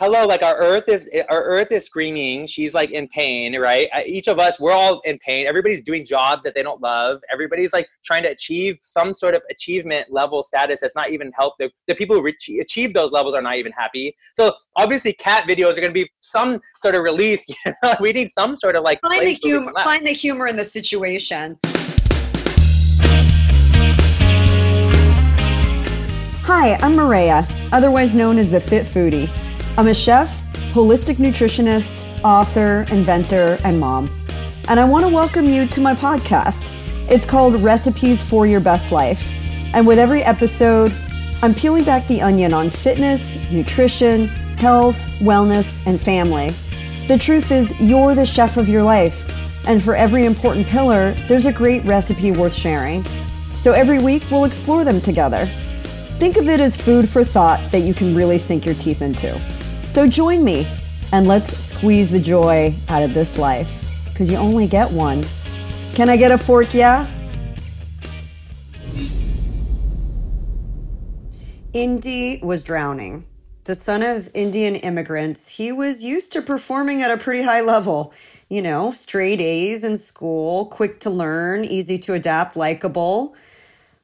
hello like our earth is our earth is screaming she's like in pain right Uh, each of us we're all in pain everybody's doing jobs that they don't love everybody's like trying to achieve some sort of achievement level status that's not even help the, the people who reach, achieve those levels are not even happy so obviously cat videos are going to be some sort of release you know? we need some sort of like Find the place where we humor. Find the humor in the situation. Hi, I'm Maria, otherwise known as the Fit Foodie. I'm a chef, holistic nutritionist, author, inventor, and mom. And I want to welcome you to my podcast. It's called Recipes for Your Best Life. And with every episode, I'm peeling back the onion on fitness, nutrition, health, wellness, and family. The truth is, you're the chef of your life. And for every important pillar, there's a great recipe worth sharing. So every week, we'll explore them together. Think of it as food for thought that you can really sink your teeth into. So join me and let's squeeze the joy out of this life because you only get one. Can I get a fork, yeah? Indy was drowning. The son of Indian immigrants, he was used to performing at a pretty high level. You know, straight A's in school, quick to learn, easy to adapt, likable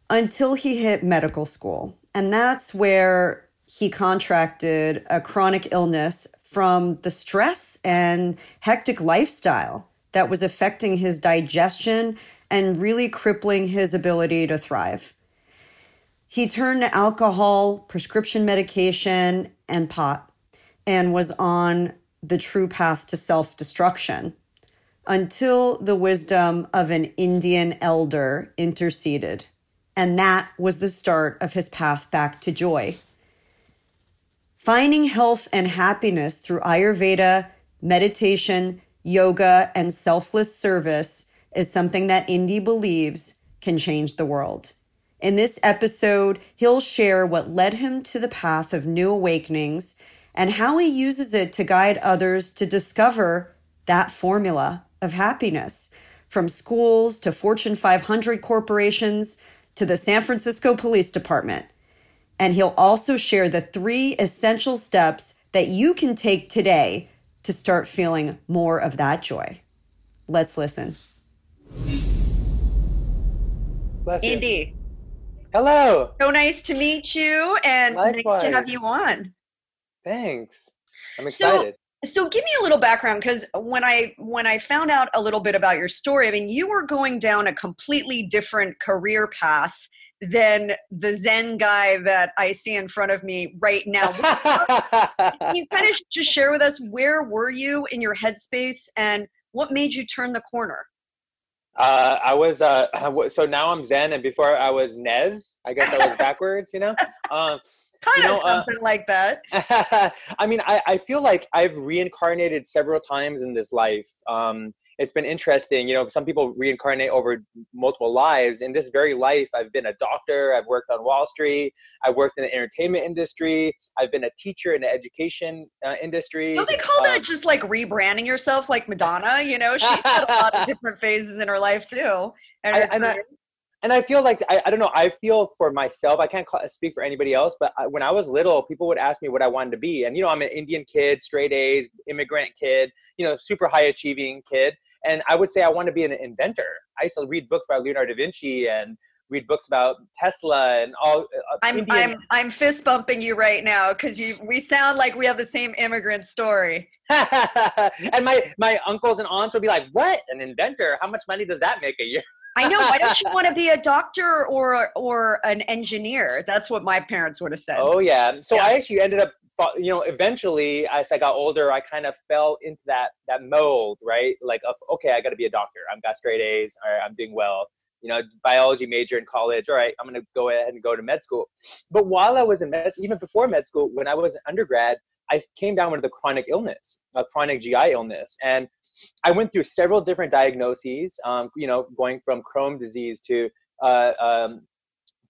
until he hit medical school. And that's where he contracted a chronic illness from the stress and hectic lifestyle that was affecting his digestion and really crippling his ability to thrive. He turned to alcohol, prescription medication, and pot, and was on the true path to self destruction until the wisdom of an Indian elder interceded. And that was the start of his path back to joy. Finding health and happiness through Ayurveda, meditation, yoga, and selfless service is something that Indy believes can change the world. In this episode, he'll share what led him to the path of new awakenings and how he uses it to guide others to discover that formula of happiness from schools to Fortune 500 corporations to the San Francisco Police Department. And he'll also share the three essential steps that you can take today to start feeling more of that joy. Let's listen. Bless you. Andy, hello so nice to meet you and nice to have you on. thanks i'm So- excited So give me a little background because when I when I found out a little bit about your story, I mean, you were going down a completely different career path than the Zen guy that I see in front of me right now. Can you kind of just share with us where were you in your headspace and what made you turn the corner? Uh, I was uh, so now I'm Zen, and before I was Nez. I guess I was backwards, you know. Um, Kind You of know, uh, something like that. I mean, I, I feel like I've reincarnated several times in this life. Um, it's been interesting, you know. Some people reincarnate over multiple lives. In this very life, I've been a doctor. I've worked on Wall Street. I've worked in the entertainment industry. I've been a teacher in the education uh, industry. Don't they call that um, just like rebranding yourself like Madonna? You know, she's had a lot of different phases in her life too. And I- and I-. and I feel like I, I don't know. I feel for myself. I can't call, speak for anybody else, but I, when I was little, people would ask me what I wanted to be, and you know, I'm an Indian kid, straight A's, immigrant kid, you know, super high achieving kid, and I would say I want to be an inventor. I used to read books about Leonardo da Vinci and read books about Tesla and all. Uh, I'm Indian, I'm I'm fist bumping you right now because you we sound like we have the same immigrant story. and my my uncles and aunts would be like, "What? An inventor? How much money does that make a year?" I know. Why don't you want to be a doctor or or an engineer? That's what my parents would have said. Oh yeah. So Yeah. I actually ended up, you know, eventually as I got older, I kind of fell into that that mold, right? Like of okay, I got to be a doctor. I've got straight A's. All right, I'm doing well. You know, biology major in college. All right, I'm gonna go ahead and go to med school. But while I was in med, even before med school, when I was an undergrad, I came down with a chronic illness, a chronic GI illness, and I went through several different diagnoses. Um, you know, going from Crohn disease to uh, um,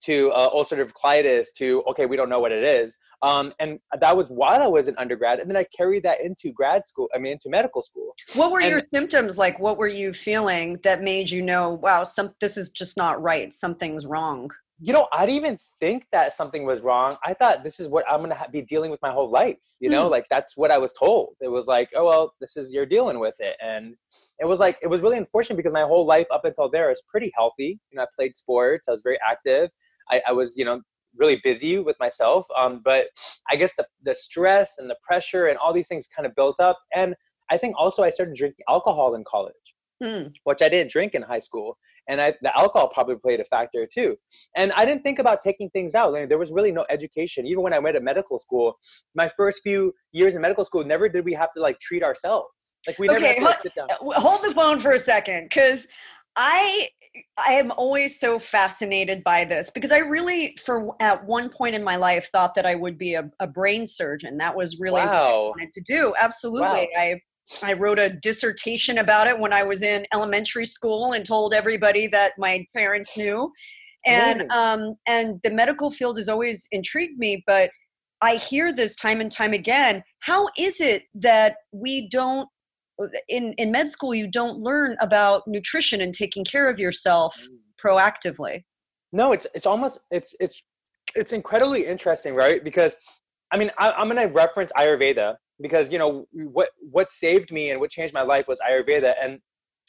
to uh, ulcerative colitis to okay we don't know what it is um, and that was while i was an undergrad and then i carried that into grad school i mean into medical school What were and- your symptoms like? What were you feeling that made you know, wow, some this is just not right. Something's wrong. you know, I didn't even think that something was wrong. I thought this is what I'm gonna ha- be dealing with my whole life. You know, mm. like that's what I was told. It was like, oh well, this is you're dealing with it, and it was like it was really unfortunate because my whole life up until there was pretty healthy. You know, I played sports, I was very active. I, I was, you know, really busy with myself. Um, but I guess the the stress and the pressure and all these things kind of built up, and I think also I started drinking alcohol in college mm. which I didn't drink in high school. And I, the alcohol probably played a factor too. And I didn't think about taking things out. Like, there was really no education. Even when I went to medical school, my first few years in medical school, never did we have to like treat ourselves. Like we never okay, hold, hold the phone for a second, because I I am always so fascinated by this because I really, for at one point in my life, thought that I would be a, a brain surgeon. That was really wow. what I wanted to do. Absolutely, wow. I I wrote a dissertation about it when I was in elementary school and told everybody that my parents knew. And um, and the medical field has always intrigued me, but I hear this time and time again. How is it that we don't in in med school you don't learn about nutrition and taking care of yourself mm. proactively? No, it's it's almost it's it's it's incredibly interesting, right? Because I mean, I, am going to reference Ayurveda because you know what what saved me and what changed my life was ayurveda and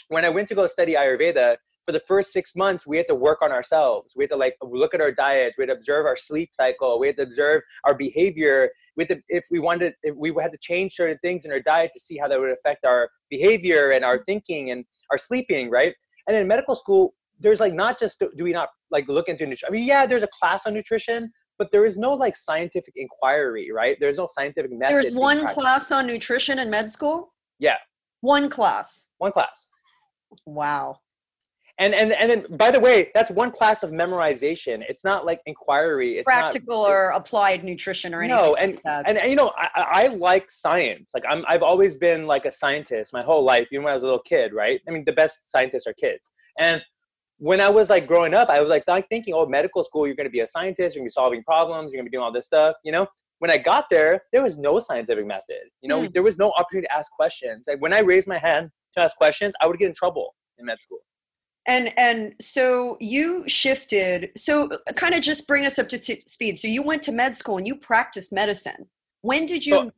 when i went to go study ayurveda for the first six months we had to work on ourselves we had to like look at our diets we had to observe our sleep cycle we had to observe our behavior we had to, if we wanted if we had to change certain things in our diet to see how that would affect our behavior and our thinking and our sleeping right and in medical school there's like not just do we not like look into nutrition i mean yeah there's a class on nutrition but there is no like scientific inquiry, right? There's no scientific method. There's one class on nutrition in med school. Yeah. One class. One class. Wow. And and and then by the way, that's one class of memorization. It's not like inquiry. It's practical not, or applied nutrition or anything. No, and, like and and you know, I, I like science. Like I'm I've always been like a scientist my whole life, even when I was a little kid, right? I mean, the best scientists are kids. And when I was like growing up, I was like thinking, oh, medical school, you're going to be a scientist, you're going to be solving problems, you're going to be doing all this stuff, you know? When I got there, there was no scientific method. You know, mm. there was no opportunity to ask questions. Like when I raised my hand to ask questions, I would get in trouble in med school. And and so you shifted. So kind of just bring us up to speed. So you went to med school and you practiced medicine. When did you? So,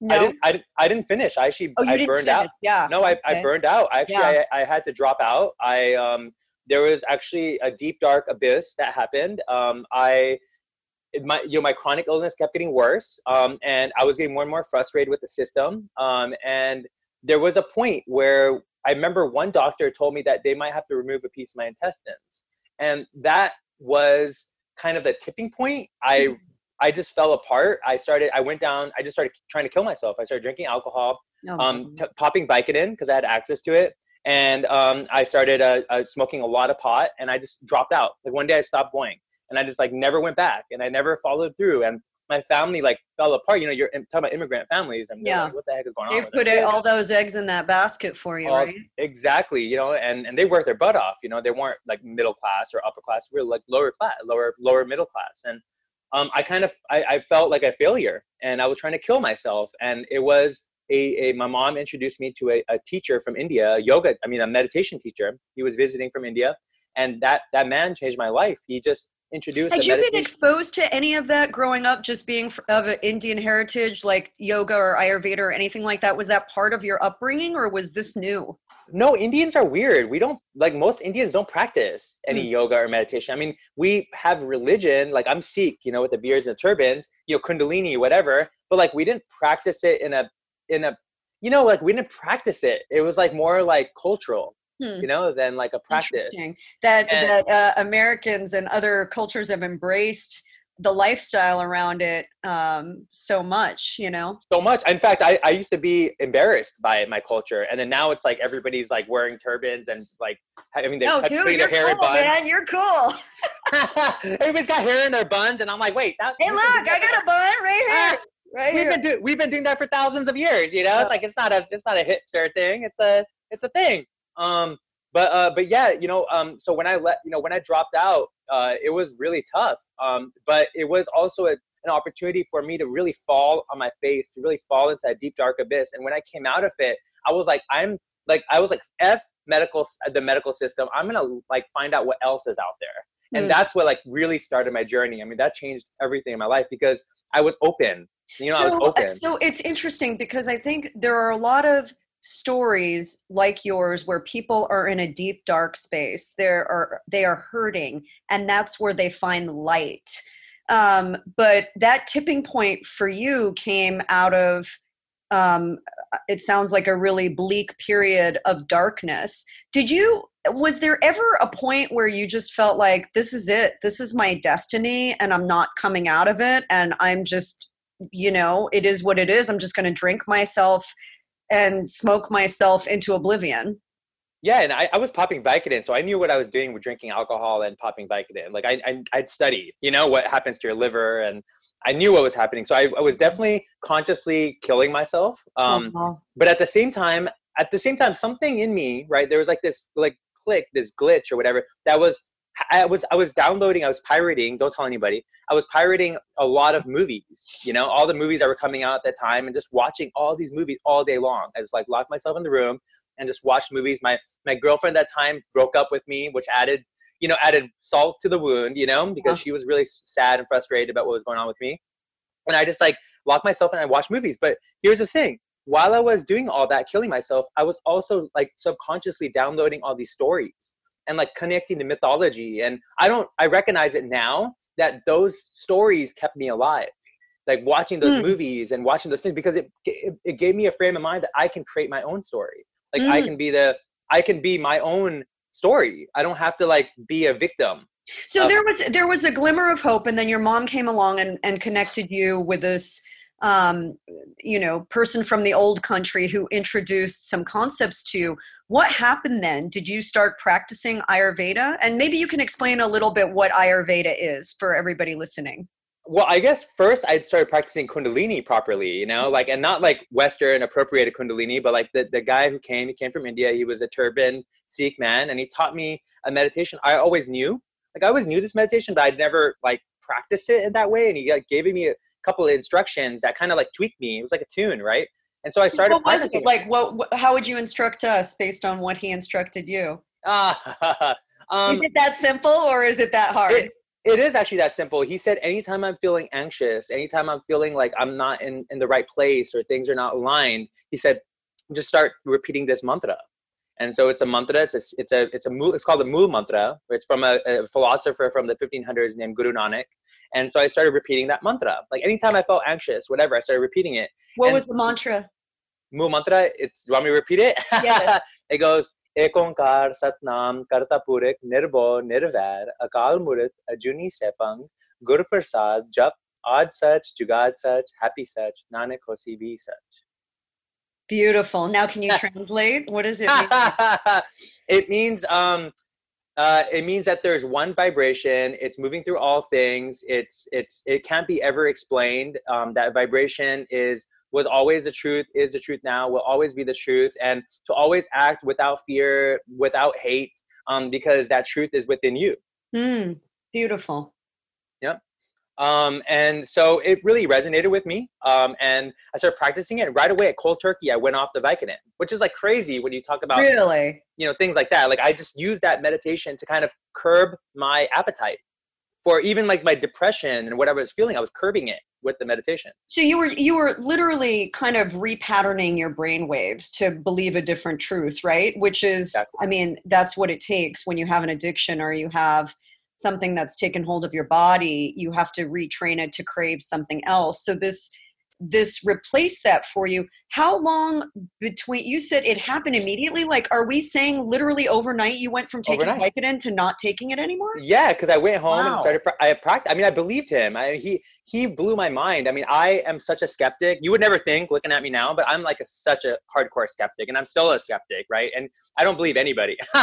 no, I didn't, I, didn't, I didn't finish. I actually oh, I burned finish. out. Yeah. No, I, okay. I burned out. I actually, yeah. I, I had to drop out. I um there was actually a deep dark abyss that happened. Um, I my you know my chronic illness kept getting worse, um, and I was getting more and more frustrated with the system. Um, and there was a point where I remember one doctor told me that they might have to remove a piece of my intestines, and that was kind of the tipping point. I hmm. I just fell apart. I started. I went down. I just started trying to kill myself. I started drinking alcohol, oh, um, t- popping Vicodin because I had access to it and um, I started uh, uh, smoking a lot of pot, and I just dropped out. Like one day, I stopped going, and I just like never went back, and I never followed through. And my family like fell apart. You know, you're talking about immigrant families, and yeah, like, what the heck is going They've on? They put all those eggs in that basket for you, right? Exactly. You know, and and they worked their butt off. You know, they weren't like middle class or upper class. We were like lower class, lower lower middle class, and um, I kind of I, I felt like a failure, and I was trying to kill myself, and it was a, a my mom introduced me to a, a teacher from India, a yoga, I mean, a meditation teacher. He was visiting from India, and that that man changed my life. He just introduced. Had you been exposed to any of that growing up, just being of Indian heritage, like yoga or Ayurveda or anything like that? Was that part of your upbringing, or was this new? No, Indians are weird. We don't like most Indians don't practice any mm. yoga or meditation. I mean, we have religion. Like I'm Sikh, you know, with the beards and the turbans, you know, Kundalini, whatever. But like we didn't practice it in a in a you know like we didn't practice it it was like more like cultural hmm. you know than like a practice that and, that uh, americans and other cultures have embraced the lifestyle around it um, so much, you know. So much. In fact, I, I used to be embarrassed by my culture, and then now it's like everybody's like wearing turbans and like I mean they're no, dude, their hair cool, in buns. Man, you're cool. Everybody's got hair in their buns, and I'm like, wait, that, hey, look, I got a bun right here. Ah, right we've been doing we've been doing that for thousands of years you know yeah. it's like it's not a it's not a hipster thing it's a it's a thing um but uh but yeah you know um so when i let you know when i dropped out uh it was really tough. Um but it was also a, an opportunity for me to really fall on my face to really fall into that deep dark abyss. And when i came out of it i was like i'm like i was like f medical the medical system. I'm gonna like find out what else is out there. And mm. that's what like really started my journey. I mean that changed everything in my life because i was open. You know so, I was open. so it's interesting because i think there are a lot of stories like yours where people are in a deep dark space they are they are hurting and that's where they find light. Um, but that tipping point for you came out of um, it sounds like a really bleak period of darkness. Did you was there ever a point where you just felt like this is it. This is my destiny and i'm not coming out of it and i'm just you know it is what it is. I'm just going to drink myself and smoke myself into oblivion. Yeah and I, I was popping vicodin so i knew what i was doing with drinking alcohol and popping vicodin. Like I, I i'd studied you know what happens to your liver and i knew what was happening. So i, I was definitely consciously killing myself um, uh-huh. but at the same time at the same time something in me right there was like this like click this glitch or whatever that was I was I was downloading, I was pirating, don't tell anybody. I was pirating a lot of movies, you know, all the movies that were coming out at that time and just watching all these movies all day long. I just like locked myself in the room and just watched movies. My my girlfriend at that time broke up with me, which added, you know, added salt to the wound, you know, because uh-huh. she was really sad and frustrated about what was going on with me. And I just like locked myself and I watched movies. But here's the thing. While I was doing all that, killing myself, I was also like subconsciously downloading all these stories and like connecting to mythology and i don't i recognize it now that those stories kept me alive like watching those mm. movies and watching those things because it, it, it gave me a frame of mind that i can create my own story like mm. i can be the i can be my own story i don't have to like be a victim so there was there was a glimmer of hope and then your mom came along and, and connected you with this um, you know person from the old country who introduced some concepts to you. What happened then? Did you start practicing ayurveda? And maybe you can explain a little bit what ayurveda is for everybody listening. Well i guess first i'd started practicing kundalini properly you know like and not like western appropriated kundalini but like the, the guy who came he came from india. He was a turban sikh man and he taught me a meditation i always knew. Like i always knew this meditation but i'd never like practiced it in that way. And he like, gave me a couple of instructions that kind of like tweaked me. It was like a tune, right? And so I started. What was it like? What? How would you instruct us based on what he instructed you? Ah, um, is it that simple or is it that hard? It, it is actually that simple. He said, anytime I'm feeling anxious, anytime I'm feeling like I'm not in, in the right place or things are not aligned, he said, just start repeating this mantra and so it's a mantra. It's a it's a it's a it's called the Mool mantra. It's from a, a, philosopher from the 1500s named Guru Nanak. And so I started repeating that mantra. Like anytime I felt anxious, whatever, I started repeating it. What and was the mantra? Mool mantra. It's you want me to repeat it? Yeah. it goes. Ekonkar Satnam Kartapurik Nirbo Nirvair Akal Murit Ajuni Sepang Gur Prasad Jap Ad Sach Jugad Sach Happy Sach Nanak Hosi Bhi Sach Beautiful. Now, can you translate? What does it mean? it means um, uh, it means that there's one vibration. It's moving through all things. It's it's it can't be ever explained. Um, that vibration is was always the truth, is the truth now, will always be the truth, and to always act without fear, without hate, um, because that truth is within you. Mm, beautiful. Yep. Um, and so it really resonated with me. Um, and I started practicing it right away at cold turkey. I went off the Vicodin, which is like crazy when you talk about really, you know, things like that. Like I just used that meditation to kind of curb my appetite for even like my depression and whatever I was feeling. I was curbing it with the meditation. So you were you were literally kind of repatterning your brain waves to believe a different truth, right? Which is, exactly. I mean, that's what it takes when you have an addiction or you have something that's taken hold of your body you have to retrain it to crave something else. So this this replace that for you how long between you said it happened immediately like are we saying literally overnight you went from taking overnight. vicodin to not taking it anymore? Yeah because i went home wow. and started i practiced i mean i believed him. I, he he blew my mind. I mean i am such a skeptic. You would never think looking at me now but i'm like a, such a hardcore skeptic and i'm still a skeptic right? And i don't believe anybody.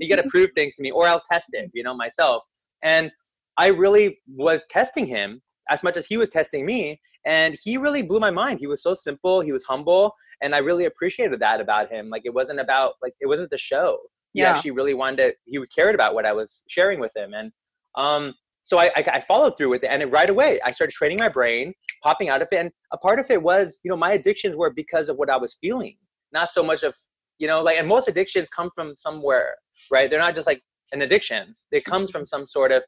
You got to prove things to me or i'll test it you know myself. And i really was testing him as much as he was testing me and he really blew my mind he was so simple he was humble and i really appreciated that about him like it wasn't about like it wasn't the show he yeah. actually really wanted to he cared about what i was sharing with him and um so I, I, I followed through with it and it, right away i started training my brain popping out of it and a part of it was you know my addictions were because of what i was feeling not so much of you know like and most addictions come from somewhere right they're not just like an addiction. It comes from some sort of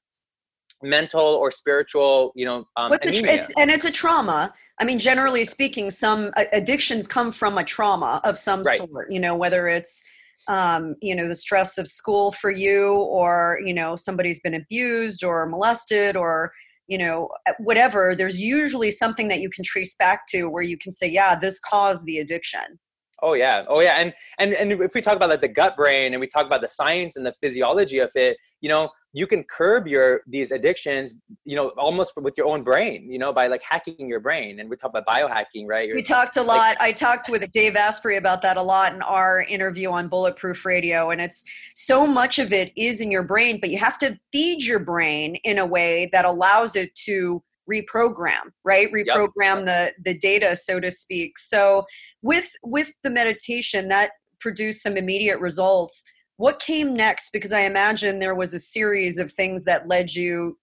mental or spiritual, you know, um, What's a, it's, and it's a trauma. I mean, generally speaking, some addictions come from a trauma of some right. sort. You know, whether it's um, you know the stress of school for you, or you know somebody's been abused or molested, or you know uh, whatever. There's usually something that you can trace back to where you can say, yeah, this caused the addiction. Oh yeah, oh yeah, and and and if we talk about like the gut brain and we talk about the science and the physiology of it, you know, you can curb your these addictions, you know, almost with your own brain, you know, by like hacking your brain. And we talk about biohacking, right? we talked a lot. Like, I talked with Dave Asprey about that a lot in our interview on Bulletproof Radio, and it's so much of it is in your brain, but you have to feed your brain in a way that allows it to reprogram right reprogram yep. the the data so to speak so with with the meditation that produced some immediate results what came next? Because i imagine there was a series of things that led you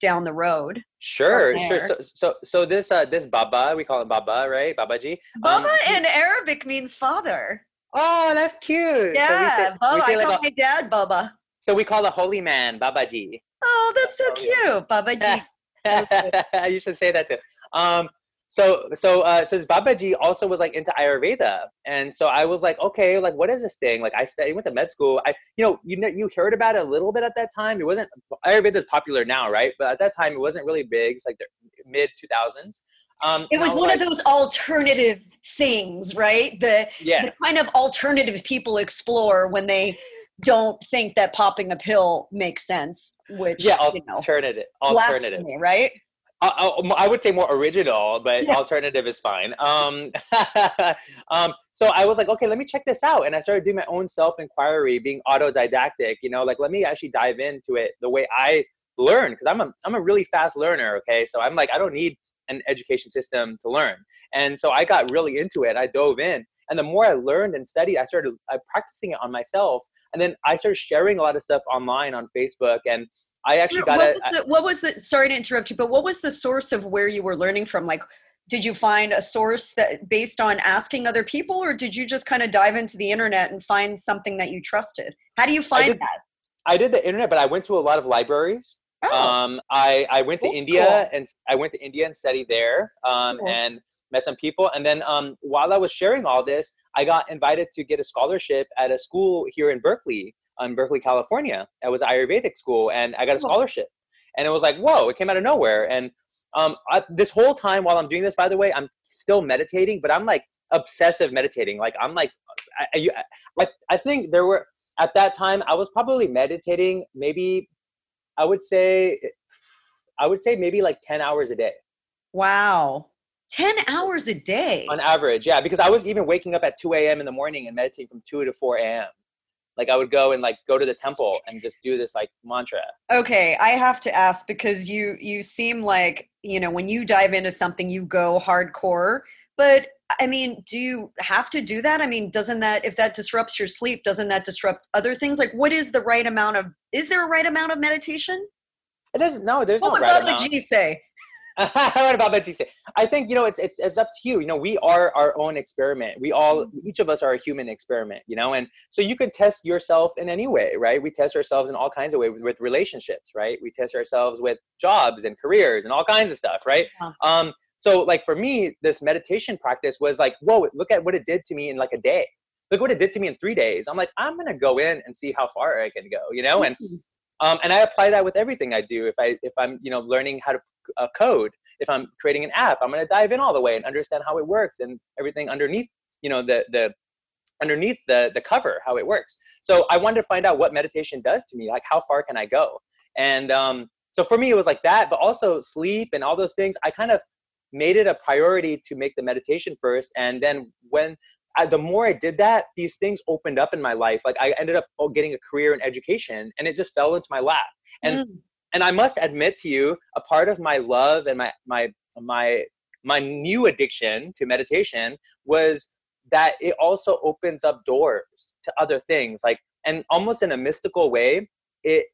down the road sure sure. so, so so this uh this baba we call it baba right? Babaji baba um, in arabic means father. Oh that's cute. Yeah so say, baba, i like call a, my dad baba. So we call the holy man babaji oh that's so cute. Babaji you should say that too. Um, so so uh, so Babaji also was like into Ayurveda, and so I was like, okay, like what is this thing? Like I studied, went to med school. I you know you know you heard about it a little bit at that time. It wasn't Ayurveda is popular now, right? But at that time, it wasn't really big. It's like the mid two thousands. Um, it was one like, of those alternative things, right? The, yeah. the kind of alternative people explore when they don't think that popping a pill makes sense. Which yeah, alternative, you know, alternative, right? I, I, would say more original, but yeah. alternative is fine. Um, um, so I was like, okay, let me check this out, and I started doing my own self inquiry, being autodidactic. You know, like let me actually dive into it the way I learn because I'm a I'm a really fast learner. Okay, so I'm like I don't need an education system to learn, and so I got really into it. I dove in, and the more I learned and studied, I started uh, practicing it on myself, and then I started sharing a lot of stuff online on Facebook and I actually got what a. Was the, what was the? Sorry to interrupt you, but what was the source of where you were learning from? Like, did you find a source that based on asking other people, or did you just kind of dive into the internet and find something that you trusted? How do you find I did, that? I did the internet, but I went to a lot of libraries. Oh, um, I I went to India cool. and I went to India and studied there, um, cool. and met some people. And then um, while I was sharing all this, I got invited to get a scholarship at a school here in Berkeley in Berkeley, California. I was Ayurvedic school, and I got a scholarship. And it was like, whoa! It came out of nowhere. And um, I, this whole time while I'm doing this, by the way, I'm still meditating, but I'm like obsessive meditating. Like I'm like, I, I, I think there were at that time I was probably meditating maybe, I would say, I would say maybe like ten hours a day. Wow. 10 hours a day on average yeah because i was even waking up at 2 a.m in the morning and meditating from 2 to 4 a.m like I would go and like go to the temple and just do this like mantra. Okay, I have to ask because you you seem like, you know, when you dive into something you go hardcore, but I mean, do you have to do that? I mean, doesn't that if that disrupts your sleep, doesn't that disrupt other things? Like what is the right amount of is there a right amount of meditation? It doesn't no, there's what no right amount. What would G say? what about that say? I think you know it's, it's it's up to you. You know, we are our own experiment. We all mm-hmm. each of us are a human experiment. You know, and so you can test yourself in any way, right? We test ourselves in all kinds of ways with, with relationships, right? We test ourselves with jobs and careers and all kinds of stuff, right? Yeah. Um, so like for me, this meditation practice was like, whoa, look at what it did to me in like a day. Look what it did to me in three days. I'm like, I'm gonna go in and see how far I can go, you know, and mm-hmm. um, and I apply that with everything I do. If I if I'm you know learning how to uh, code. If I'm creating an app, I'm going to dive in all the way and understand how it works and everything underneath, you know, the the underneath the the cover, how it works. So I wanted to find out what meditation does to me, like how far can I go? And um, so for me, it was like that, but also sleep and all those things. I kind of made it a priority to make the meditation first, and then when I, the more I did that, these things opened up in my life. Like I ended up oh, getting a career in education, and it just fell into my lap. And mm and I must admit to you, a part of my love and my my my my new addiction to meditation was that it also opens up doors to other things like and almost in a mystical way it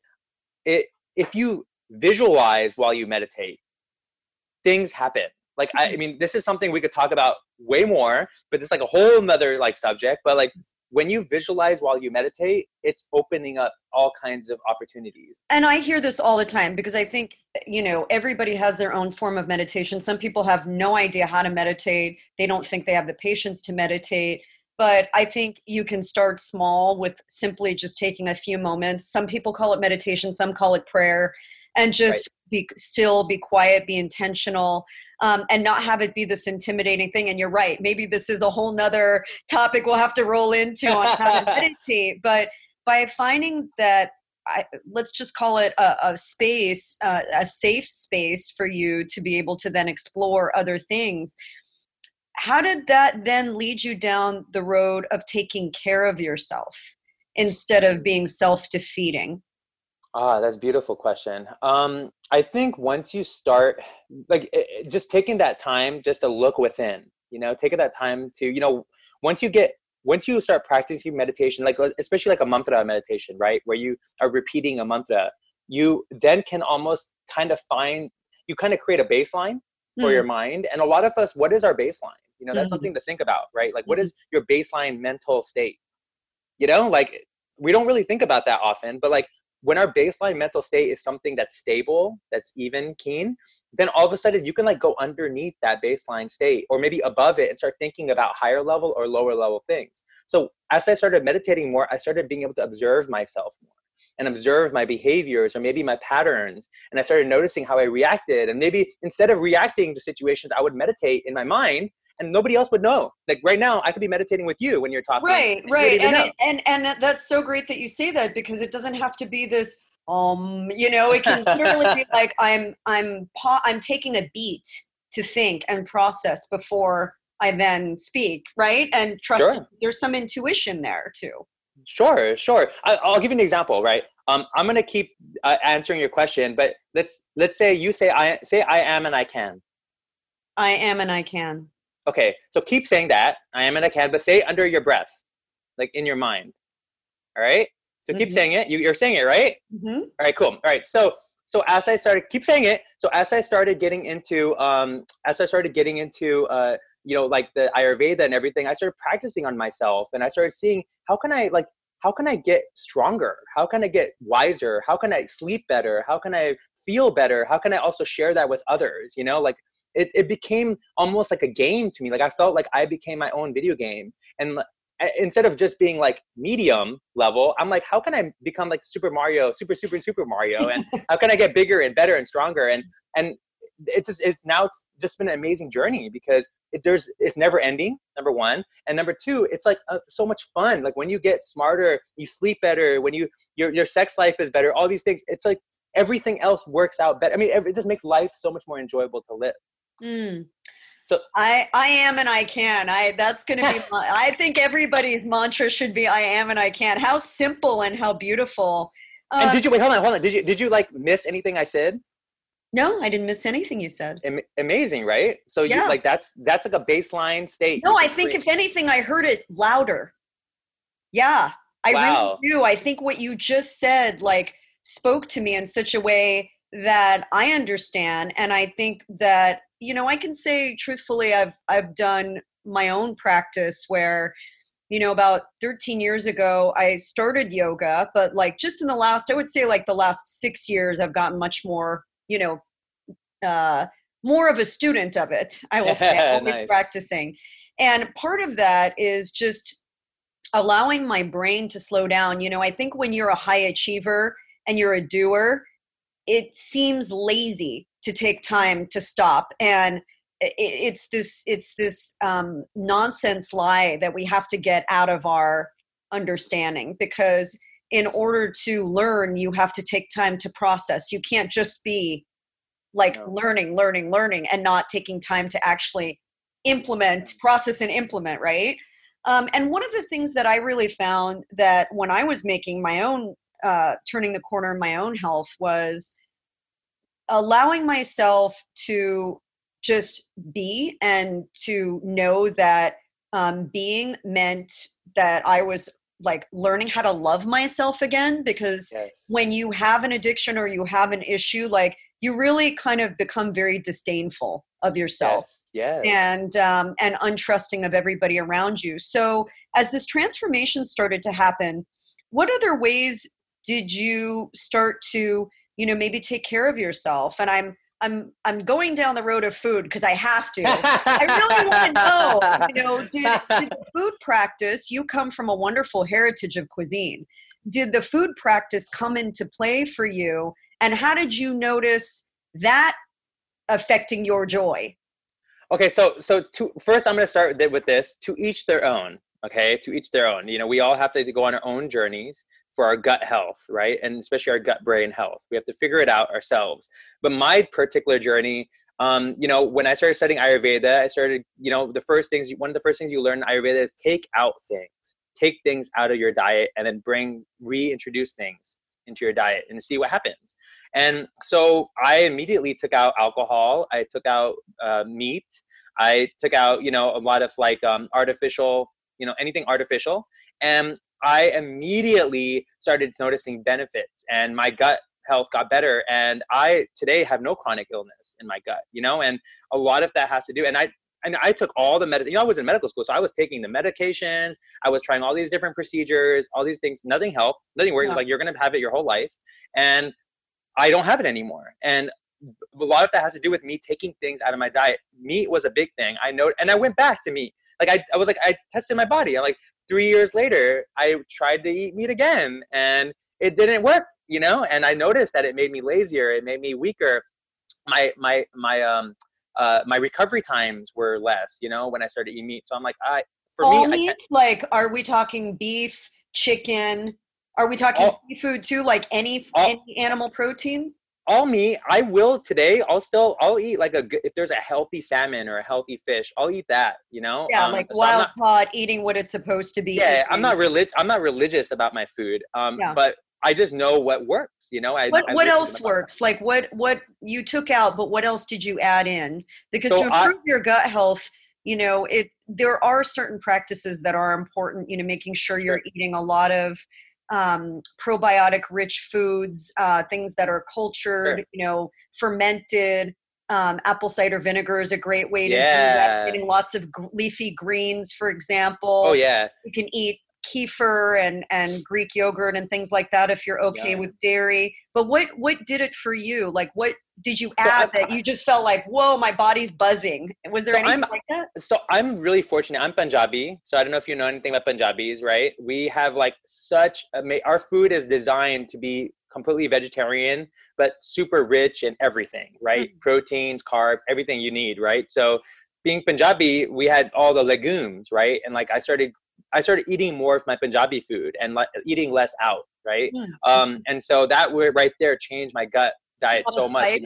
it if you visualize while you meditate things happen like I, I, mm-hmm. mean this is something we could talk about way more but it's like a whole nother like subject but like when you visualize while you meditate, it's opening up all kinds of opportunities. And I hear this all the time because I think, you know, everybody has their own form of meditation. Some people have no idea how to meditate, they don't think they have the patience to meditate. But I think you can start small with simply just taking a few moments. Some people call it meditation, some call it prayer, and just right. be still, be quiet, be intentional um, and not have it be this intimidating thing. And you're right, maybe this is a whole nother topic we'll have to roll into on how to meditate. But by finding that I, let's just call it a, a space, uh, a safe space for you to be able to then explore other things. How did that then lead you down the road of taking care of yourself instead of being self defeating? Ah, that's beautiful question. Um, I think once you start, like, it, just taking that time just to look within, you know, taking that time to, you know, once you get, once you start practicing meditation, like, especially like a mantra meditation, right, where you are repeating a mantra, you then can almost kind of find, you kind of create a baseline for mm. your mind. And a lot of us, what is our baseline? You know, that's mm something to think about, right? Like, what is mm-hmm. your baseline mental state? You know, like, we don't really think about that often, but like when our baseline mental state is something that's stable, that's even keen, then all of a sudden you can like go underneath that baseline state or maybe above it and start thinking about higher level or lower level things. So as I started meditating more, I started being able to observe myself more and observe my behaviors or maybe my patterns. And I started noticing how I reacted. And maybe instead of reacting to situations, I would meditate in my mind and nobody else would know. Like right now, I could be meditating with you when you're talking. Right, right, and it, and and that's so great that you say that because it doesn't have to be this. Um, you know, it can literally be like I'm I'm pa- I'm taking a beat to think and process before I then speak, right? And trust sure. there's some intuition there too. Sure, sure. I, will give you an example, right? Um, I'm gonna keep uh, answering your question, but let's let's say you say I say I am and I can. I am and I can. Okay, so keep saying that. I am can, but say under your breath, like in your mind. All right. So mm-hmm. keep saying it. You, you're saying it, right? Mm-hmm. All right. Cool. All right. So so as I started, keep saying it. So as I started getting into, um, as I started getting into, uh, you know, like the Ayurveda and everything, I started practicing on myself, and I started seeing how can I like how can I get stronger? How can I get wiser? How can I sleep better? How can I feel better? How can I also share that with others? You know, like it, it became almost like a game to me. Like I felt like I became my own video game. And instead of just being like medium level, I'm like, how can I become like Super Mario, Super Super Super Mario, and how can I get bigger and better and stronger? And and it's just it's now it's just been an amazing journey because it, there's it's never ending. Number one, and number two, it's like uh, so much fun. Like when you get smarter, you sleep better. When you your your sex life is better. All these things. It's like everything else works out better. I mean, it just makes life so much more enjoyable to live. Mm. So I I am and I can. I that's going to be my, I think everybody's mantra should be I am and I can. How simple and how beautiful. Uh, and did you wait hold on hold on. Did you did you like miss anything I said? No, I didn't miss anything you said. Am- amazing, right? So yeah. you like that's that's like a baseline state. No, I think if anything I heard it louder. Yeah. I wow. really do. I think what you just said like spoke to me in such a way that I understand and I think that you know i can say truthfully i've i've done my own practice where you know about 13 years ago i started yoga but like just in the last i would say like the last six years i've gotten much more you know uh more of a student of it i will say always nice. practicing. And part of that is just allowing my brain to slow down. You know i think when you're a high achiever and you're a doer it seems lazy to take time to stop. And it's this it's this um, nonsense lie that we have to get out of our understanding because in order to learn you have to take time to process. You can't just be like no. learning learning learning and not taking time to actually implement process and implement right? Um, and one of the things that i really found that when i was making my own uh, turning the corner in my own health was allowing myself to just be and to know that um, being meant that I was like learning how to love myself again because yes. when you have an addiction or you have an issue like you really kind of become very disdainful of yourself yes, yes. and um, and untrusting of everybody around you so as this transformation started to happen what other ways did you start to you know maybe take care of yourself. And i'm i'm i'm going down the road of food because i have to. I really want to know you know did, did the food practice you come from a wonderful heritage of cuisine. Did the food practice come into play for you? And how did you notice that affecting your joy? Okay so so to first i'm going to start with this to each their own okay to each their own. You know we all have to go on our own journeys for our gut health right? And especially our gut brain health. We have to figure it out ourselves. But my particular journey um, you know when i started studying ayurveda i started you know the first things one of the first things you learn in ayurveda is take out things. Take things out of your diet and then bring reintroduce things into your diet and see what happens. And so i immediately took out alcohol. I took out uh, meat. I took out you know a lot of like um, artificial you know anything artificial and i immediately started noticing benefits and my gut health got better and i today have no chronic illness in my gut you know and a lot of that has to do and i and I took all the medicine. You know, I was in medical school, so I was taking the medications. I was trying all these different procedures, all these things. Nothing helped. Nothing worked. Yeah. It was like you're gonna have it your whole life, and I don't have it anymore. And a lot of that has to do with me taking things out of my diet. Meat was a big thing. I know, and I went back to meat. Like I, I was like, I tested my body. I'm like, three years later, I tried to eat meat again, and it didn't work. You know, and I noticed that it made me lazier. It made me weaker. My my my um uh my recovery times were less. You know, when I started eating meat. So I'm like, I for all me, meats. Like, are we talking beef, chicken? Are we talking all, seafood too? Like any all, any animal protein? All me i will today i'll still i'll eat like a if there's a healthy salmon or a healthy fish i'll eat that you know? Yeah um, like so wild caught eating what it's supposed to be yeah eating. i'm not relig- i'm not religious about my food um yeah. but i just know what works you know? I, what, I what else works? Like what what you took out but what else did you add in? Because so to improve I, your gut health you know it there are certain practices that are important you know making sure you're eating a lot of um, probiotic rich foods, uh, things that are cultured, sure. you know, fermented. Um, apple cider vinegar is a great way to yeah. do that. Getting lots of g- leafy greens, for example. Oh yeah. You can eat kefir and and Greek yogurt and things like that if you're okay yeah. with dairy. But what what did it for you? Like what did you add so that you just felt like whoa my body's buzzing? Was there so anything I'm, like that? So I'm really fortunate. I'm Punjabi, so I don't know if you know anything about Punjabis, right? We have like such ama- our food is designed to be completely vegetarian but super rich in everything, right? Mm-hmm. Proteins, carbs, everything you need, right? So being Punjabi, we had all the legumes, right? And like I started I started eating more of my Punjabi food and le- eating less out, right? Mm. Um, and so that would right there changed my gut diet so much.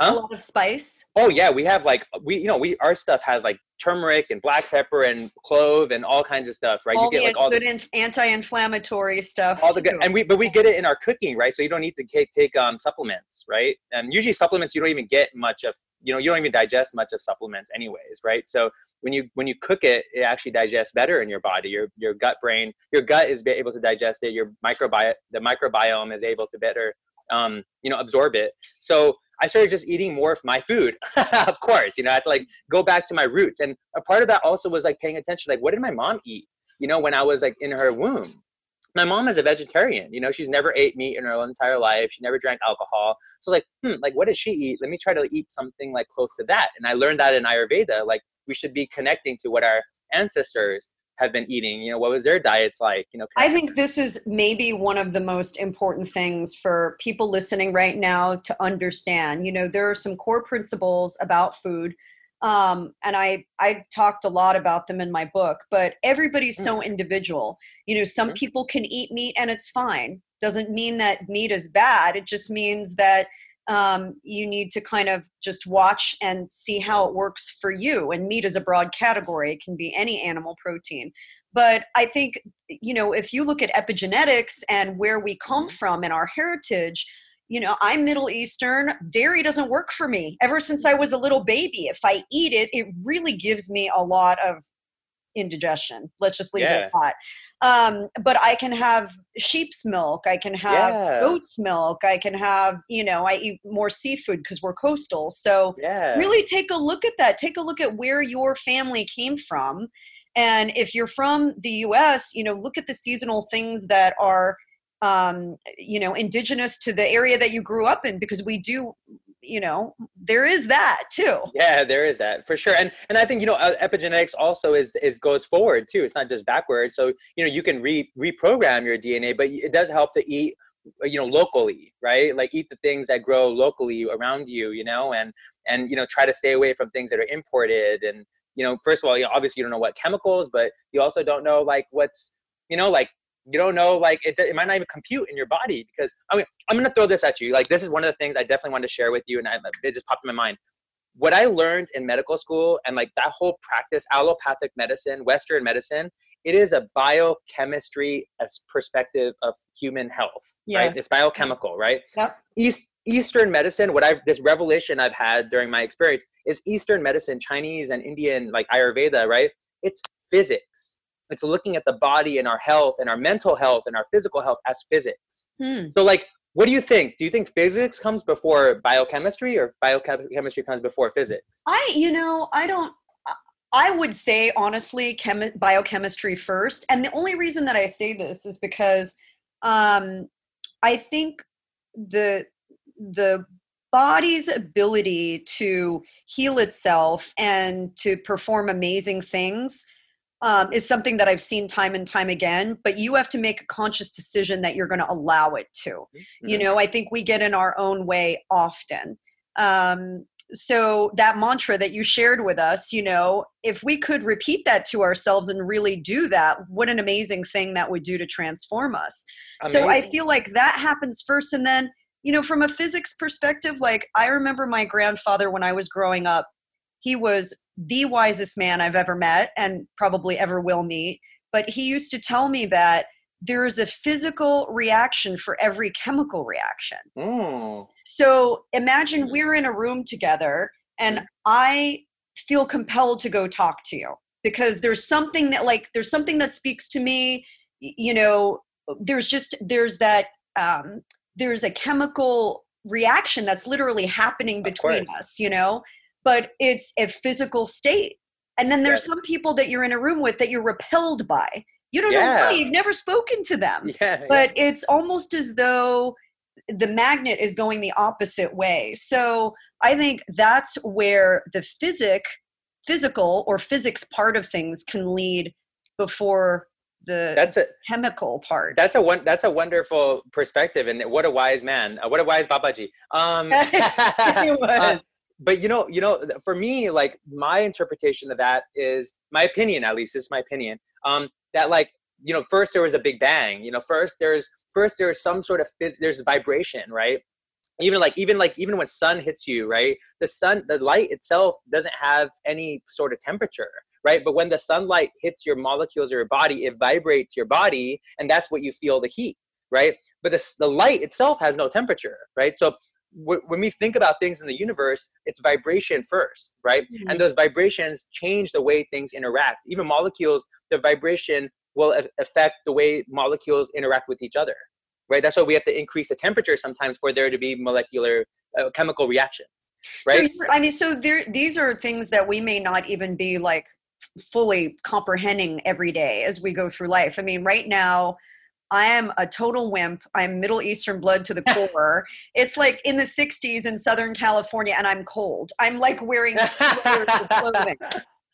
Huh? A lot of spice. Oh yeah, we have like we you know we our stuff has like turmeric and black pepper and clove and all kinds of stuff, right? All you get like all good the anti-inflammatory stuff. All the good, and we but we get it in our cooking, right? So you don't need to take, take um supplements, right? And usually supplements you don't even get much of you know you don't even digest much of supplements anyways right so when you when you cook it it actually digests better in your body your your gut brain your gut is able to digest it your microbiome the microbiome is able to better um, you know absorb it so i started just eating more of my food of course you know i had to like go back to my roots and a part of that also was like paying attention like what did my mom eat you know when i was like in her womb my mom is a vegetarian. You know, she's never ate meat in her entire life. She never drank alcohol. So like, hmm, like what did she eat? Let me try to eat something like close to that. And I learned that in Ayurveda. Like we should be connecting to what our ancestors have been eating. You know, what was their diets like? You know, I think this is maybe one of the most important things for people listening right now to understand. You know, there are some core principles about food um, and I I talked a lot about them in my book. But everybody's so mm. individual. You know, some people can eat meat and it's fine. Doesn't mean that meat is bad. It just means that um, you need to kind of just watch and see how it works for you. And meat is a broad category; it can be any animal protein. But I think you know if you look at epigenetics and where we come mm-hmm. from and our heritage you know, I'm Middle Eastern. Dairy doesn't work for me. Ever since I was a little baby, if I eat it, it really gives me a lot of indigestion. Let's just leave yeah. it at that. Um, but I can have sheep's milk. I can have yeah. goat's milk. I can have, you know, I eat more seafood because we're coastal. So yeah. really take a look at that. Take a look at where your family came from. And if you're from the US, you know, look at the seasonal things that are um, you know, indigenous to the area that you grew up in, because we do you know there is that too. Yeah there is that for sure and and i think you know uh, epigenetics also is is goes forward too it's not just backwards so you know you can re reprogram your dna but it does help to eat you know locally right? Like eat the things that grow locally around you you know and and you know try to stay away from things that are imported and you know first of all you know obviously you don't know what chemicals but you also don't know like what's you know like you don't know like it, it might not even compute in your body because i mean i'm to throw this at you like this is one of the things i definitely want to share with you and I, it just popped in my mind. What i learned in medical school and like that whole practice allopathic medicine western medicine it is a biochemistry as perspective of human health yeah. right? It's biochemical right? Yep. East, eastern medicine what i've this revelation i've had during my experience is eastern medicine chinese and indian like ayurveda right? It's physics it's looking at the body and our health and our mental health and our physical health as physics. Hmm. So, like, what do you think? Do you think physics comes before biochemistry or biochemistry comes before physics? I, you know, I don't. I would say honestly, chemi- biochemistry first, and the only reason that I say this is because um, I think the the body's ability to heal itself and to perform amazing things um, is something that I've seen time and time again, but you have to make a conscious decision that you're going to allow it to. Mm-hmm. You know, I think we get in our own way often. Um, so that mantra that you shared with us, you know, if we could repeat that to ourselves and really do that, what an amazing thing that would do to transform us. Amazing. So I feel like that happens first. And then, you know, from a physics perspective, like I remember my grandfather when I was growing up, he was the wisest man I've ever met and probably ever will meet. But he used to tell me that there is a physical reaction for every chemical reaction. Mm. So imagine we're in a room together and I feel compelled to go talk to you because there's something that like there's something that speaks to me you know there's just there's that um there's a chemical reaction that's literally happening between us you know but it's a physical state. And then there's some people that you're in a room with that you're repelled by. You don't yeah. know why, you've never spoken to them. Yeah, but it's almost as though the magnet is going the opposite way. So I think that's where the physic, physical or physics part of things can lead before the that's a chemical part. That's a one. That's a wonderful perspective, and what a wise man. Uh, what a wise Babaji. Um, uh, but you know you know for me like my interpretation of that is my opinion at least is my opinion um that like you know first there was a big bang you know first there's first there's some sort of phys- there's vibration right? Even like even like even when sun hits you right the sun the light itself doesn't have any sort of temperature right? But when the sunlight hits your molecules or your body it vibrates your body and that's what you feel the heat right? But the, the light itself has no temperature right? So when we think about things in the universe, it's vibration first, right? Mm-hmm. And those vibrations change the way things interact. Even molecules, the vibration will affect the way molecules interact with each other, right? That's why we have to increase the temperature sometimes for there to be molecular uh, chemical reactions, right? So, I mean, so there, these are things that we may not even be like fully comprehending every day as we go through life. I mean, right now, I am a total wimp. I'm Middle Eastern blood to the core. it's like in the 60s in Southern California, and I'm cold. I'm like wearing clothing.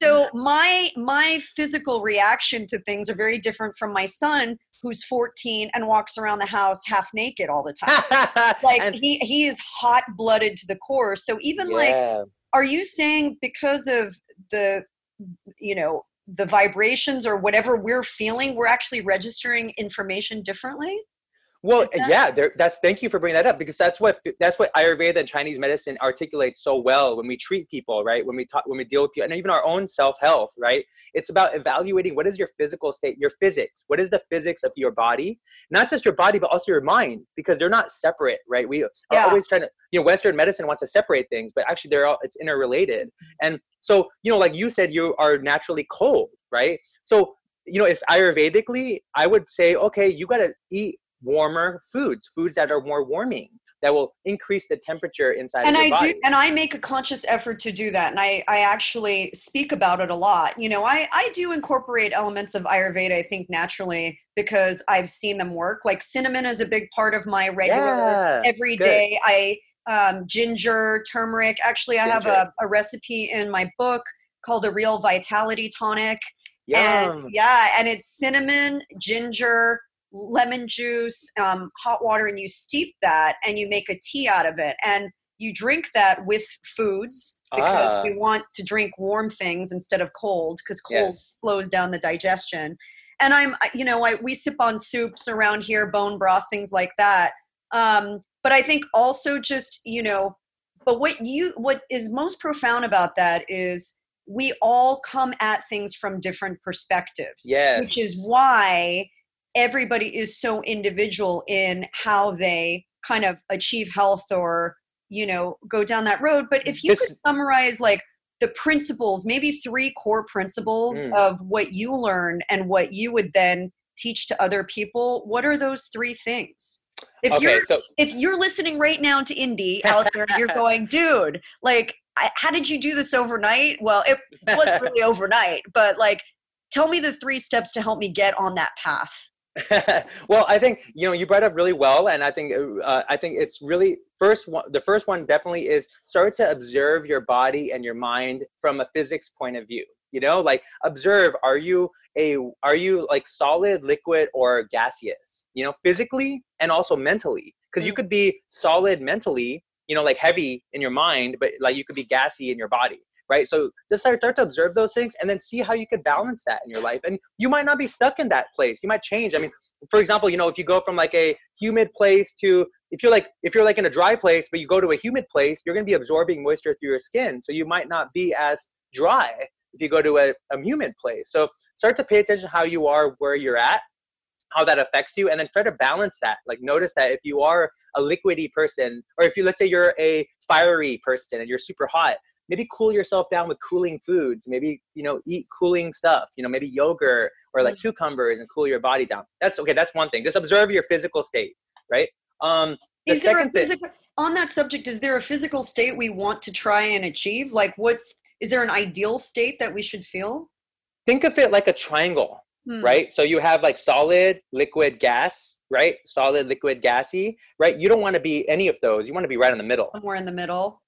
So my my physical reaction to things are very different from my son, who's 14 and walks around the house half naked all the time. like and, he he is hot blooded to the core. So even yeah. like, are you saying because of the you know the vibrations or whatever we're feeling, we're actually registering information differently? Well, yeah, that's thank you for bringing that up because that's what that's what Ayurveda and Chinese medicine articulates so well when we treat people, right? When we talk, when we deal with people, and even our own self health, right? It's about evaluating what is your physical state, your physics. What is the physics of your body? Not just your body, but also your mind, because they're not separate, right? We are yeah. always trying to, you know, Western medicine wants to separate things, but actually they're all it's interrelated. And so, you know, like you said, you are naturally cold, right? So you know, if Ayurvedically, I would say, okay, you got to eat warmer foods, foods that are more warming that will increase the temperature inside and of your I body. do and I make a conscious effort to do that and I, I actually speak about it a lot. You know, I, I do incorporate elements of Ayurveda, I think naturally because I've seen them work. Like cinnamon is a big part of my regular yeah, everyday. I um, ginger, turmeric. Actually I ginger. have a, a recipe in my book called the Real Vitality Tonic. Yum. And yeah, and it's cinnamon, ginger, lemon juice, um, hot water, and you steep that and you make a tea out of it. And you drink that with foods because ah. we want to drink warm things instead of cold because cold yes. slows down the digestion. And I'm, you know, I, we sip on soups around here, bone broth, things like that. Um, but I think also just, you know, but what you, what is most profound about that is we all come at things from different perspectives. Yes. Which is why everybody is so individual in how they kind of achieve health or you know go down that road. But if you this, could summarize like the principles maybe three core principles mm. of what you learn and what you would then teach to other people what are those three things? If okay, you're so, if you're listening right now to Indy out there you're going dude like I, how did you do this overnight? Well it wasn't really overnight but like tell me the three steps to help me get on that path well, I think you know you brought up really well, and I think uh, I think it's really first one. The first one definitely is start to observe your body and your mind from a physics point of view. You know, like observe: are you a are you like solid, liquid, or gaseous? You know, physically and also mentally, because mm. you could be solid mentally, you know, like heavy in your mind, but like you could be gassy in your body right? So just start, to observe those things and then see how you could balance that in your life. And you might not be stuck in that place. You might change. I mean, for example, you know, if you go from like a humid place to if you're like if you're like in a dry place, but you go to a humid place, you're gonna be absorbing moisture through your skin. So you might not be as dry if you go to a, a humid place. So start to pay attention to how you are where you're at how that affects you and then try to balance that like notice that if you are a liquidy person or if you let's say you're a fiery person and you're super hot maybe cool yourself down with cooling foods maybe you know eat cooling stuff you know maybe yogurt or like mm. cucumbers and cool your body down. That's okay that's one thing. Just observe your physical state right? Um the is there a physical, thing, on that subject is there a physical state we want to try and achieve? Like what's is there an ideal state that we should feel? Think of it like a triangle hmm. right? So you have like solid liquid gas right? Solid liquid gassy right? You don't want to be any of those. You want to be right in the middle. Somewhere in the middle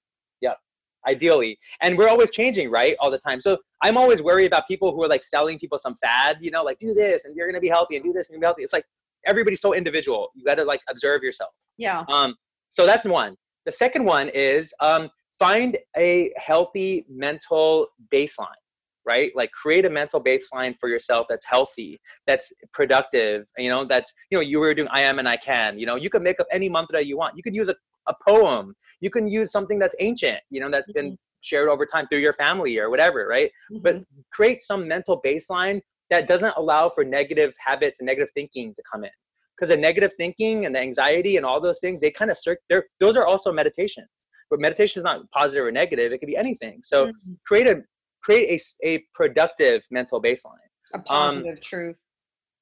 ideally. And we're always changing, right? All the time. So I'm always worried about people who are like selling people some fad, you know, like do this and you're gonna be healthy and do this and you're gonna be healthy. It's like everybody's so individual. You gotta like observe yourself. Yeah. Um, so that's one. The second one is um, find a healthy mental baseline right like create a mental baseline for yourself that's healthy that's productive you know that's you know you were doing i am and i can you know you can make up any mantra you want you could use a a poem. You can use something that's ancient you know that's mm-hmm. been shared over time through your family or whatever right? Mm-hmm. but create some mental baseline that doesn't allow for negative habits and negative thinking to come in. Because the negative thinking and the anxiety and all those things they kind of circ they're those are also meditations. But meditation is not positive or negative it could be anything. So mm-hmm. create a create a, a productive mental baseline. A positive um, truth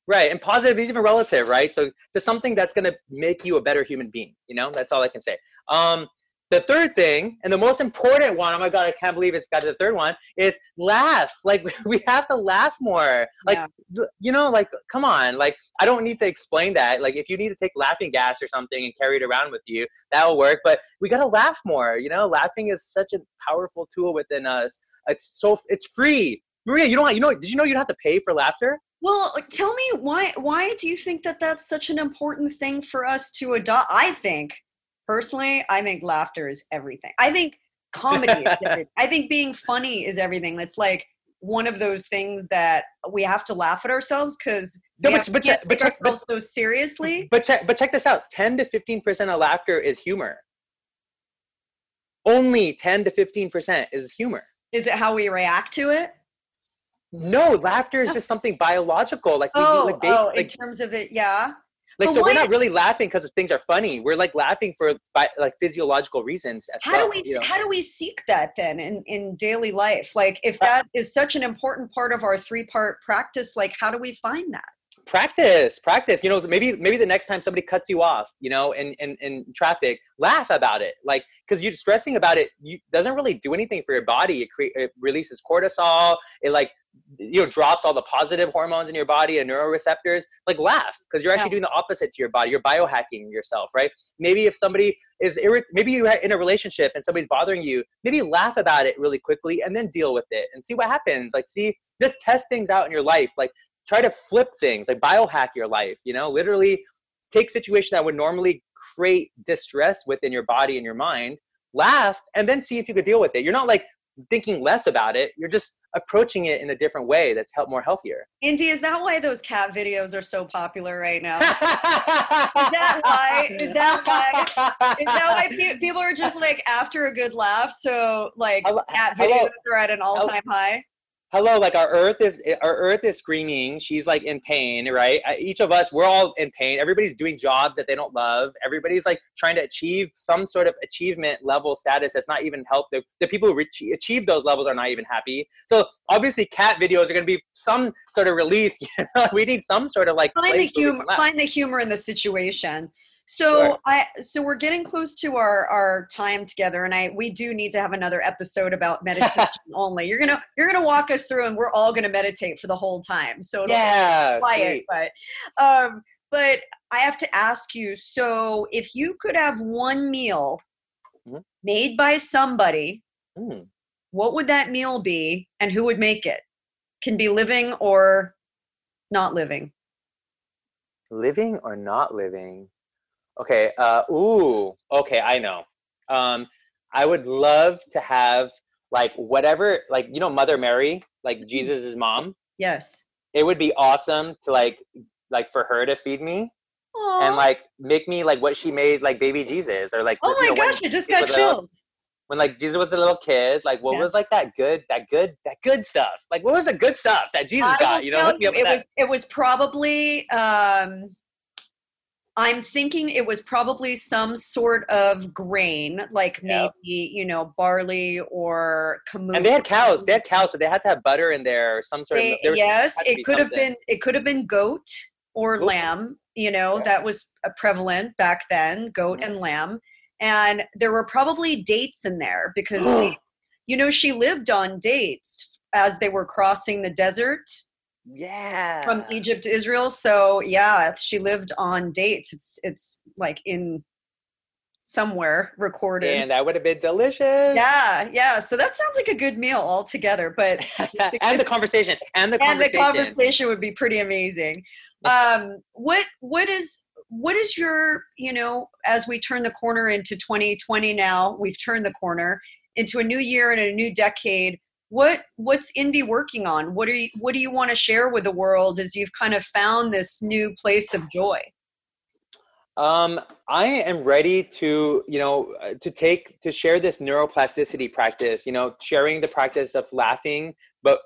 Right. And positive is even relative, right? So to something that's going to make you a better human being, you know, that's all I can say. Um, the third thing, and the most important one, oh my God, I can't believe it's got to the third one, is laugh. Like, we have to laugh more. Like, yeah. you know, like, come on. Like, I don't need to explain that. Like, if you need to take laughing gas or something and carry it around with you, that'll work. But we got to laugh more. You know, laughing is such a powerful tool within us. It's so, it's free. Maria, you know, you know, did you know you don't have to pay for laughter? Well, uh, tell me why why do you think that that's such an important thing for us to adopt? I think personally, I think laughter is everything. I think comedy is everything. I think being funny is everything. It's like one of those things that we have to laugh at ourselves because No, but- but check- but check- but- so seriously. But check, but check this out. 10 to 15% of laughter is humor. Only 10 to 15% is humor. Is it how we react to it? No, laughter is just something biological. Like, we, Oh, like, oh, in terms of it, yeah. like but so we're not really laughing because things are funny. We're like laughing for bi- like physiological reasons as How well. do we you know? how do we seek that then in in daily life? Like if uh, that is such an important part of our three part practice, like how do we find that? practice practice you know maybe maybe the next time somebody cuts you off you know in in, in traffic laugh about it like because you're stressing about it you doesn't really do anything for your body it, cre- it releases cortisol it like you know drops all the positive hormones in your body and neuroreceptors like laugh because you're actually Yeah. doing the opposite to your body. You're biohacking yourself right? Maybe if somebody is irrit- maybe you're in a relationship and somebody's bothering you maybe laugh about it really quickly and then deal with it and see what happens. Like see just test things out in your life. Like try to flip things like biohack your life you know? Literally take situation that would normally create distress within your body and your mind laugh and then see if you could deal with it. You're not like thinking less about it you're just approaching it in a different way that's help more healthier Indy, is that why those cat videos are so popular right now? is that why? Is that why? Is that why pe- people are just like after a good laugh? So like cat videos are at an all time high. Hello like our earth is eh, our earth is screaming she's like in pain right each of us we're all in pain everybody's doing jobs that they don't love everybody's like trying to achieve some sort of achievement level status that's not even help the, the people who achieve those levels are not even happy so obviously cat videos are going to be some sort of release you know? we need some sort of like Find the place where we humor. Find the humor in the situation. So. I so we're getting close to our our time together, and I we do need to have another episode about meditation only. You're gonna you're gonna walk us through, and we're all gonna meditate for the whole time. So it'll yeah quiet, but um, but I have to ask you. So if you could have one meal Mhm. made by somebody, Mm. what would that meal be, and who would make it? Can be living or not living. living or not living okay uh ooh okay i know um i would love to have like whatever like you know mother mary like Jesus's mom Yes. it would be awesome to like like for her to feed me and like make me like what she made like baby jesus or like Oh you my know, gosh, I just got chills. when like jesus was a little kid like what Yeah. was like that good that good that good stuff like what was the good stuff that jesus I got you know tell hook me you, with it that. was it was probably um I'm thinking it was probably some sort of grain, like Yeah. maybe, you know, barley or kamut. and they had cows they had cows so they had to have butter in there or some sort They- of there was, yes, it could have been it could have been goat or Ooh. lamb, you know, Yeah. that was prevalent back then, goat Mhm. and lamb. And there were probably dates in there because they, you know, she lived on dates as they were crossing the desert yeah from Egypt to Israel. So yeah, she lived on dates. It's it's like in somewhere recorded. and that would have been delicious yeah, yeah. So that sounds like a good meal altogether. But and the conversation and the and the conversation conversation would be pretty amazing. Um, what what is what is your you know as we turn the corner into 2020 now we've turned the corner into a new year and a new decade what what's Indy working on? What are you what do you want to share with the world as you've kind of found this new place of joy? Um i am ready to you know uh, to take to share this neuroplasticity practice you know sharing the practice of laughing but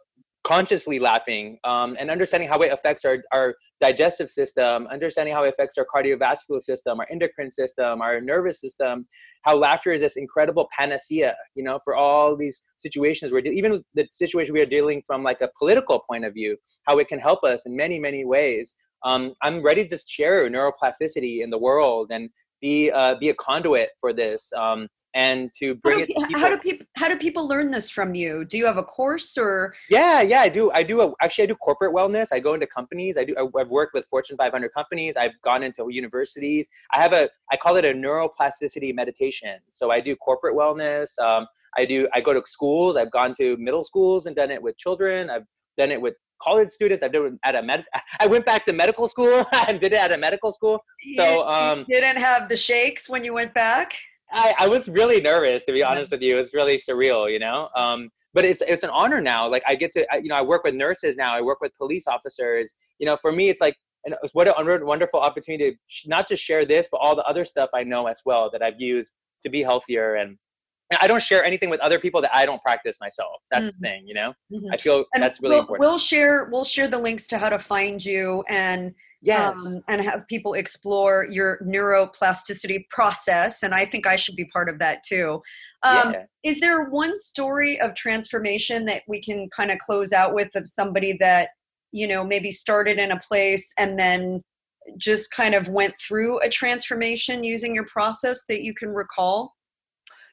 consciously laughing um, and understanding how it affects our, our digestive system understanding how it affects our cardiovascular system our endocrine system our nervous system how laughter is this incredible panacea you know for all these situations where even the situation we are dealing from like a political point of view how it can help us in many many ways. Um, i'm ready to share neuroplasticity in the world and be uh, be a conduit for this um, and to how bring do, it to people. how do people how do people learn this from you do you have a course or Yeah, yeah, I do. I do. A, actually, I do corporate wellness. I go into companies. I do. I've worked with Fortune 500 companies. I've gone into universities. I have a. I call it a neuroplasticity meditation. So I do corporate wellness. Um, I do. I go to schools. I've gone to middle schools and done it with children. I've done it with college students. I've done it at a med. I went back to medical school and did it at a medical school. you- So, you um, didn't have the shakes when you went back I, I was really nervous to be honest with you. It was really surreal, you know. Um, but it's it's an honor now. Like I get to, you know, I work with nurses now. I work with police officers. You know, for me, it's like, and what a wonderful opportunity to not just share this, but all the other stuff I know as well that I've used to be healthier and I don't share anything with other people that I don't practice myself. That's mm-hmm. the thing, you know. Mm-hmm. I feel and that's really we'll, important. We'll share we'll share the links to how to find you and yes. Um, and have people explore your neuroplasticity process. And I think I should be part of that too. Um, yeah. Is there one story of transformation that we can kind of close out with of somebody that you know maybe started in a place and then just kind of went through a transformation using your process that you can recall?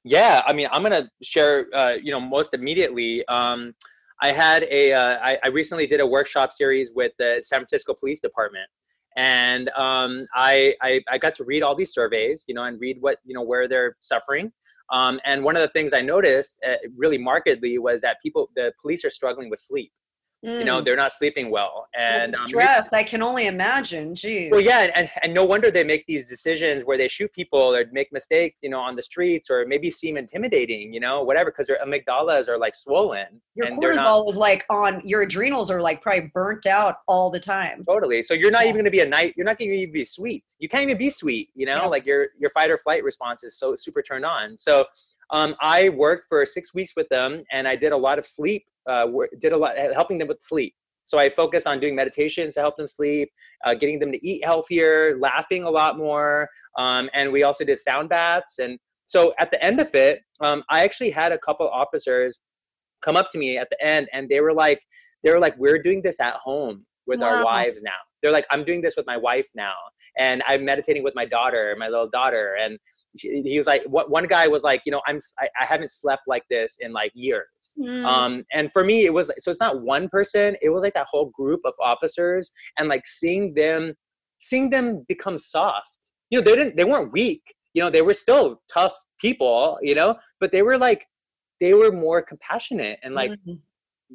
Yeah, I mean, I'm gonna share, uh, you know, most immediately. Um, I had a, uh, I, I recently did a workshop series with the San Francisco Police Department, and um, I, I, I got to read all these surveys, you know, and read what you know where they're suffering. Um, and one of the things I noticed uh, really markedly was that people, the police, are struggling with sleep. Mm. You know, mm. they're not sleeping well, and um, stress. I can only imagine. Geez. Well, yeah, and, and no wonder they make these decisions where they shoot people or make mistakes, you know, on the streets, or maybe seem intimidating, you know, whatever, because their amygdalas are like swollen. Your cortisol not, is like on. Your adrenals are like probably burnt out all the time. Totally. So you're not yeah. even going to be a night. You're not going to even be sweet. You can't even be sweet. You know, yeah. like your your fight or flight response is so super turned on. So um, I worked for six weeks with them, and I did a lot of sleep. Uh, did a lot helping them with sleep so I focused on doing meditations to help them sleep, uh, getting them to eat healthier, laughing a lot more, um, and we also did sound baths. And so at the end of it, um, I actually had a couple officers come up to me at the end, and they were like, they were like, "We're doing this at home with wow. our wives now." They're like, "I'm doing this with my wife now, and I'm meditating with my daughter, my little daughter, and." He was like what one guy was like you know i'm I, I haven't slept like this in like years. Mm. um and for me it was so it's not one person it was like that whole group of officers and like seeing them seeing them become soft. You know they didn't they weren't weak. You know they were still tough people you know but they were like they were more compassionate and like mm.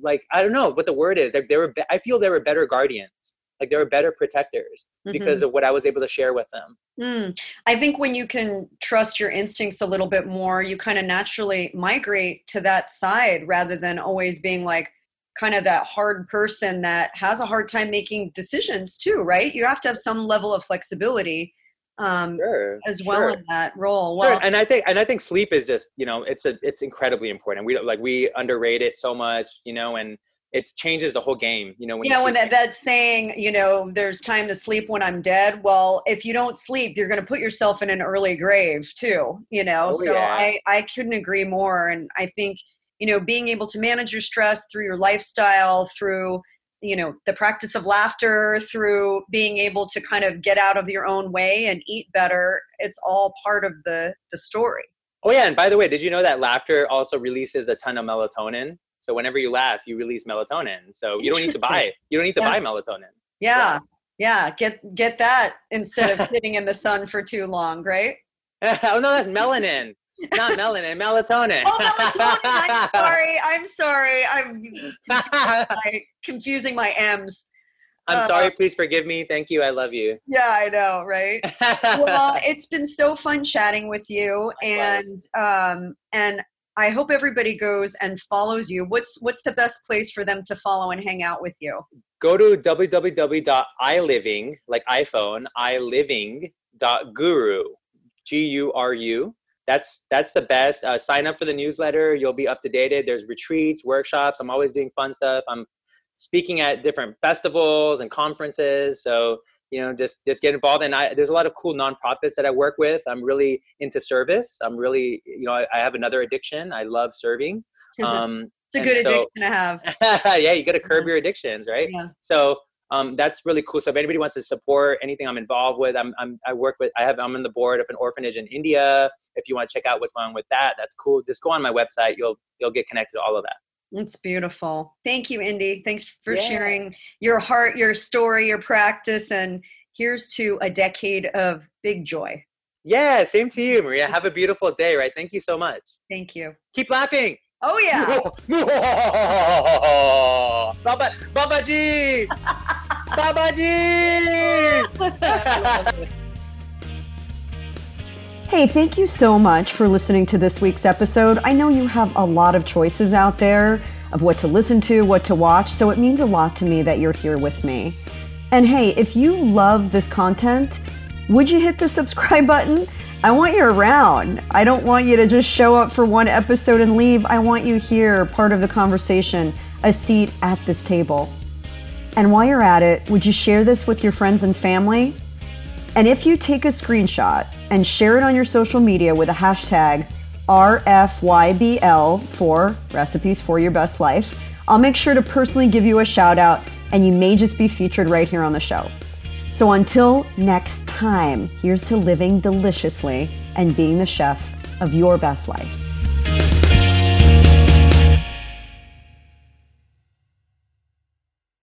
like i don't know what the word is. Like they were i feel they were better guardians like they're better protectors mm-hmm. because of what I was able to share with them. Mm. I think when you can trust your instincts a little bit more, you kind of naturally migrate to that side rather than always being like kind of that hard person that has a hard time making decisions too, right? You have to have some level of flexibility um, sure, as well sure. in that role. Well, sure. and I think and I think sleep is just you know it's a it's incredibly important. We like we underrate it so much, you know, and it changes the whole game you know when yeah when that, that's saying you know there's time to sleep when i'm dead well if you don't sleep you're going to put yourself in an early grave too you know? Oh, so yeah. i i couldn't agree more and i think you know being able to manage your stress through your lifestyle through you know the practice of laughter through being able to kind of get out of your own way and eat better it's all part of the the story. Oh yeah and by the way did you know that laughter also releases a ton of melatonin so whenever you laugh, you release melatonin. So you don't need to buy you don't need to yeah. buy melatonin. Yeah. yeah. Get get that instead of sitting in the sun for too long, right? oh no, that's melanin. Not melanin, melatonin. oh, melatonin. I'm sorry. I'm sorry. I'm confusing my M's. I'm uh, sorry. Please forgive me. Thank you. I love you. Yeah, I know, right? well, it's been so fun chatting with you, and um, and I hope everybody goes and follows you. What's what's the best place for them to follow and hang out with you? Go to www.iliving, like iPhone, iliving.guru, G U R U. That's that's the best. Uh, sign up for the newsletter. You'll be up to date. There's retreats, workshops. I'm always doing fun stuff. I'm speaking at different festivals and conferences. So you know just just get involved and i there's a lot of cool nonprofits that i work with i'm really into service i'm really you know i, I have another addiction i love serving um it's a good so, addiction to have yeah you got to curb your addictions right yeah. so um, that's really cool. So if anybody wants to support anything I'm involved with, I'm, I'm I work with I have I'm on the board of an orphanage in India. If you want to check out what's going on with that, that's cool. Just go on my website. You'll you'll get connected to all of that. It's beautiful. Thank you, Indy. Thanks for yeah. sharing your heart, your story, your practice, and here's to a decade of big joy. Yeah, same to you, Maria. Have a beautiful day, right? Thank you so much. Thank you. Keep laughing. Oh yeah. Baba Baba Ji. Baba Ji. Hey, thank you so much for listening to this week's episode. I know you have a lot of choices out there of what to listen to, what to watch, so it means a lot to me that you're here with me. And hey, if you love this content, would you hit the subscribe button? I want you around. I don't want you to just show up for one episode and leave. I want you here, part of the conversation, a seat at this table. And while you're at it, would you share this with your friends and family? And if you take a screenshot and share it on your social media with a hashtag RFYBL for Recipes for Your Best Life, I'll make sure to personally give you a shout out and you may just be featured right here on the show. So until next time, here's to living deliciously and being the chef of your best life.